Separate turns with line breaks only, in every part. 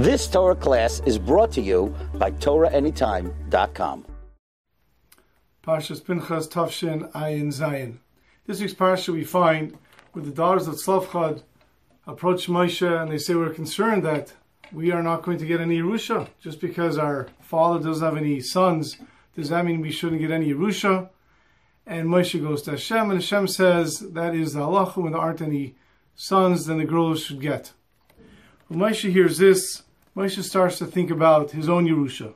This Torah class is brought to you by TorahAnytime.com.
Parshas Pinchas Tavshin Ayin Zayin. This week's parsha we find where the daughters of Tzelafchad approach Moshe and they say we're concerned that we are not going to get any Yerusha. Just because our father doesn't have any sons, does that mean we shouldn't get any Yerusha? And Moshe goes to Hashem, and Hashem says that is the halacha when there aren't any sons, then the girls should get. When Moshe hears this, Moshe starts to think about his own Yerusha.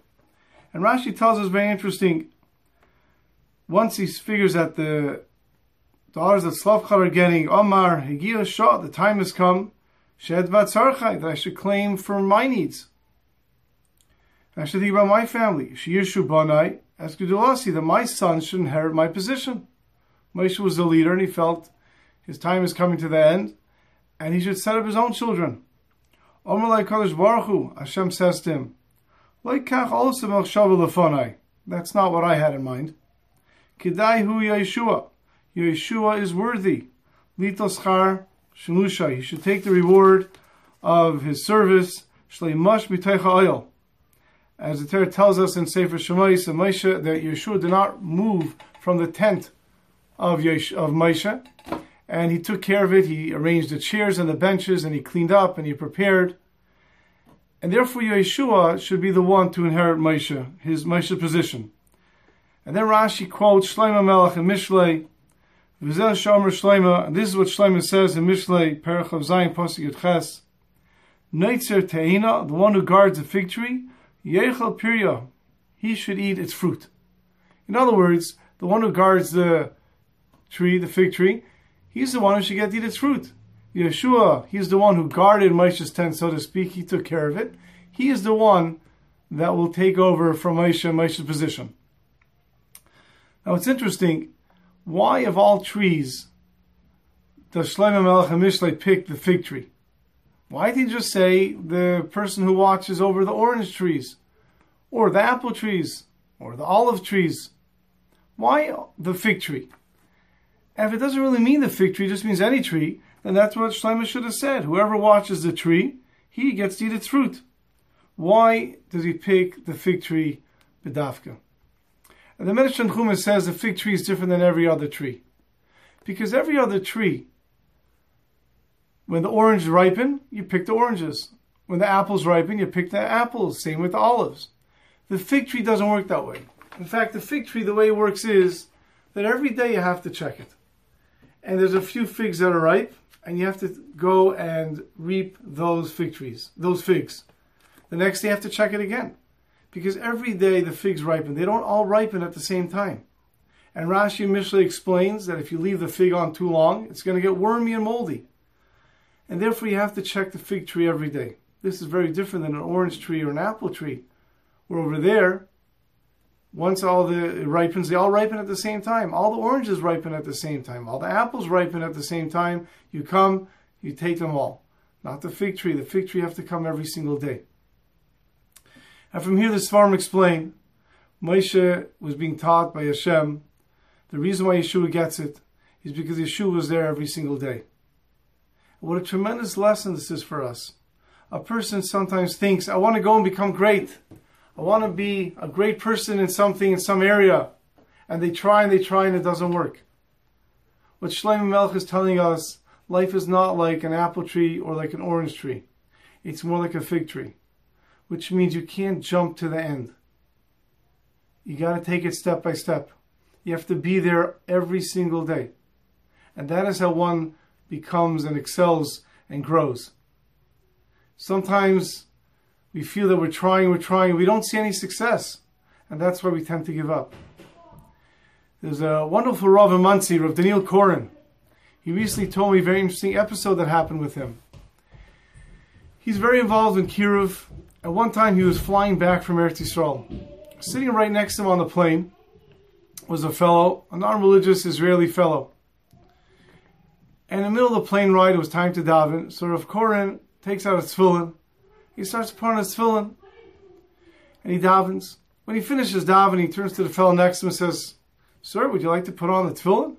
And Rashi tells us very interesting. Once he figures that the daughters of Tzelafchad are getting Omar, Higia Shah, the time has come, Shed Vatzarchai, that I should claim for my needs. I should think about my family. Shirshu Banai, as Gedulasi, that my son should inherit my position. Moshe was the leader and he felt his time is coming to the end and he should set up his own children. Omer Kadosh Baruch Hu, Hashem says to him, That's not what I had in mind. Kedai hu Yehoshua. Yehoshua is worthy. Litoschar Shalusha. He should take the reward of his service. Shleimash Miteicha oil. As the Torah tells us in Sefer Shemos and Moshe that Yehoshua did not move from the tent of Yesh- of Moshe, and he took care of it. He arranged the chairs and the benches, and he cleaned up and he prepared. And therefore, Yehoshua should be the one to inherit Moshe, his Moshe's position. And then Rashi quotes Shlomo Melech and Mishlei, V'zeh Shomer Shlomo, and this is what Shlomo says in Mishlei, Perek Chaf Zayin, Pasuk Ches, Neitzer Teina, the one who guards the fig tree, Yechel Pirya, he should eat its fruit. In other words, the one who guards the tree, the fig tree, he's the one who should get to eat its fruit. Yehoshua, he's the one who guarded Moshe's tent, so to speak. He took care of it. He is the one that will take over from Moshe, Moshe's position. Now it's interesting, why of all trees does Shlomo Melech and Mishlei pick the fig tree? Why did he just say the person who watches over the orange trees, or the apple trees, or the olive trees? Why the fig tree? And if it doesn't really mean the fig tree, just means any tree, then that's what Shlomo should have said. Whoever watches the tree, he gets to eat its fruit. Why does he pick the fig tree bedavka? And the Medrash Tanchuma says the fig tree is different than every other tree. Because every other tree, when the oranges ripen, you pick the oranges. When the apples ripen, you pick the apples. Same with the olives. The fig tree doesn't work that way. In fact, the fig tree, the way it works is that every day you have to check it. And there's a few figs that are ripe, and you have to go and reap those fig trees, those figs. The next day you have to check it again. Because every day the figs ripen. They don't all ripen at the same time. And Rashi Mishlei explains that if you leave the fig on too long, it's going to get wormy and moldy. And therefore you have to check the fig tree every day. This is very different than an orange tree or an apple tree. Where over there, once all the it ripens, they all ripen at the same time. All the oranges ripen at the same time. All the apples ripen at the same time. You come, you take them all. Not the fig tree. The fig tree have to come every single day. And from here, the Svarim explain Moshe was being taught by Hashem. The reason why Yehoshua gets it is because Yehoshua was there every single day. What a tremendous lesson this is for us. A person sometimes thinks, I want to go and become great. I want to be a great person in something, in some area. And they try and they try and it doesn't work. What Shlomo Melech is telling us, life is not like an apple tree or like an orange tree. It's more like a fig tree, which means you can't jump to the end. You got to take it step by step. You have to be there every single day. And that is how one becomes and excels and grows. Sometimes we feel that we're trying, we're trying, we don't see any success. And that's why we tend to give up. There's a wonderful Rav Mansi, Rav Daniel Koren. He recently told me a very interesting episode that happened with him. He's very involved in Kiruv. At one time, he was flying back from Eretz Yisrael. Sitting right next to him on the plane was a fellow, a non-religious Israeli fellow. And in the middle of the plane ride, it was time to daven. So Rav Koren takes out his tefillin. He starts to put on his tefillin. And he davens. When he finishes davening, he turns to the fellow next to him and says, Sir, would you like to put on the tefillin?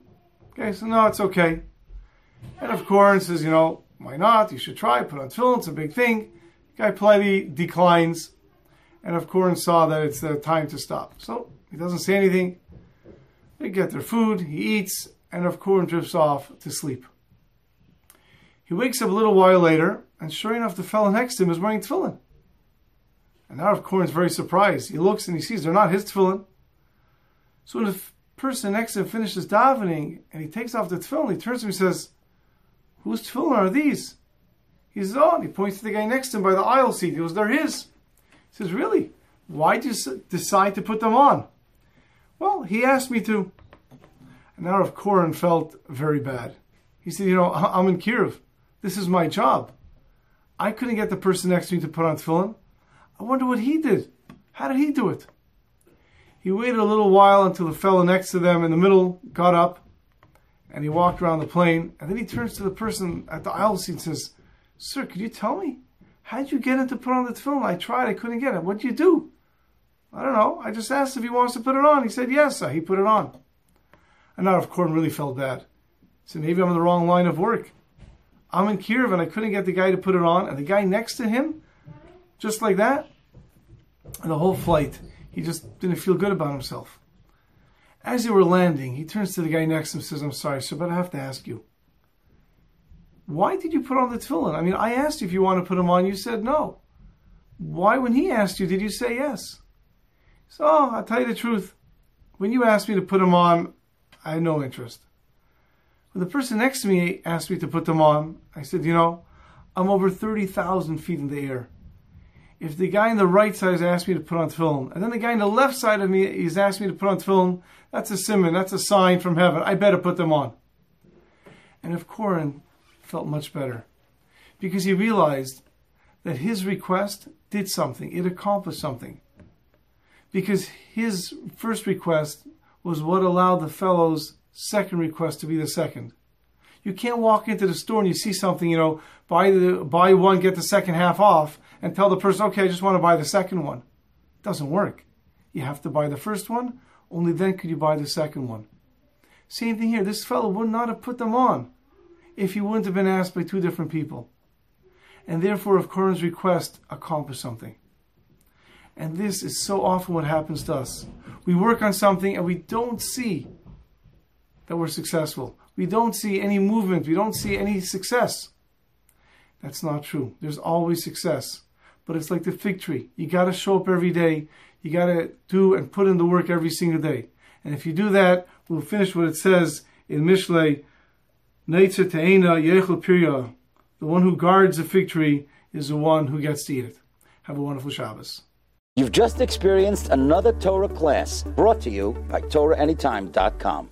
Okay, so no, it's okay. And of course, says, you know, why not? You should try. Put on tefillin. It's a big thing. Guy politely declines, and of course saw that it's the time to stop. So he doesn't say anything. They get their food, he eats, and of course drifts off to sleep. He wakes up a little while later, and sure enough, the fellow next to him is wearing tefillin. And now, of course, very surprised. He looks and he sees they're not his tefillin. So when the person next to him finishes davening and he takes off the tefillin, he turns to him and says, Whose tefillin are these? He says, Oh, he points to the guy next to him by the aisle seat. He goes, They're his. He says, Really? Why did you decide to put them on? Well, he asked me to. And now Rav Koren felt very bad. He said, You know, I'm in Kiruv. This is my job. I couldn't get the person next to me to put on tefillin. I wonder what he did. How did he do it? He waited a little while until the fellow next to them in the middle got up and he walked around the plane. And then he turns to the person at the aisle seat and says, Sir, could you tell me? How did you get him to put on the tefillin? I tried, I couldn't get it. What did you do? I don't know. I just asked if he wants to put it on. He said, Yes, sir. He put it on. And now, of course, really felt bad. He said, Maybe I'm in the wrong line of work. I'm in Kiruv and I couldn't get the guy to put it on. And the guy next to him, just like that, and the whole flight, he just didn't feel good about himself. As they were landing, he turns to the guy next to him and says, I'm sorry, sir, but I have to ask you. Why did you put on the tefillin? I mean, I asked you if you want to put them on. You said no. Why, when he asked you, did you say yes? So, oh, I'll tell you the truth. When you asked me to put them on, I had no interest. The person next to me asked me to put them on, I said, you know, I'm over 30,000 feet in the air. If the guy on the right side has asked me to put on tefillin, and then the guy on the left side of me is asked me to put on tefillin, that's a simon, that's a sign from heaven. I better put them on. And if Koren felt much better, because he realized that his request did something, it accomplished something. Because his first request was what allowed the fellow's second request to be the second. You can't walk into the store and you see something, you know, buy the buy one get the second half off, and tell the person, okay, I just want to buy the second one. It doesn't work. You have to buy the first one. Only then could you buy the second one. Same thing here. This fellow would not have put them on if he wouldn't have been asked by two different people. And therefore, if Koren's request accomplished something. And this is so often what happens to us. We work on something and we don't see that we're successful. We don't see any movement. We don't see any success. That's not true. There's always success. But it's like the fig tree. You got to show up every day. You got to do and put in the work every single day. And if you do that, we'll finish what it says in Yechel Pirya. The one who guards the fig tree is the one who gets to eat it. Have a wonderful Shabbos.
You've just experienced another Torah class brought to you by TorahAnytime.com.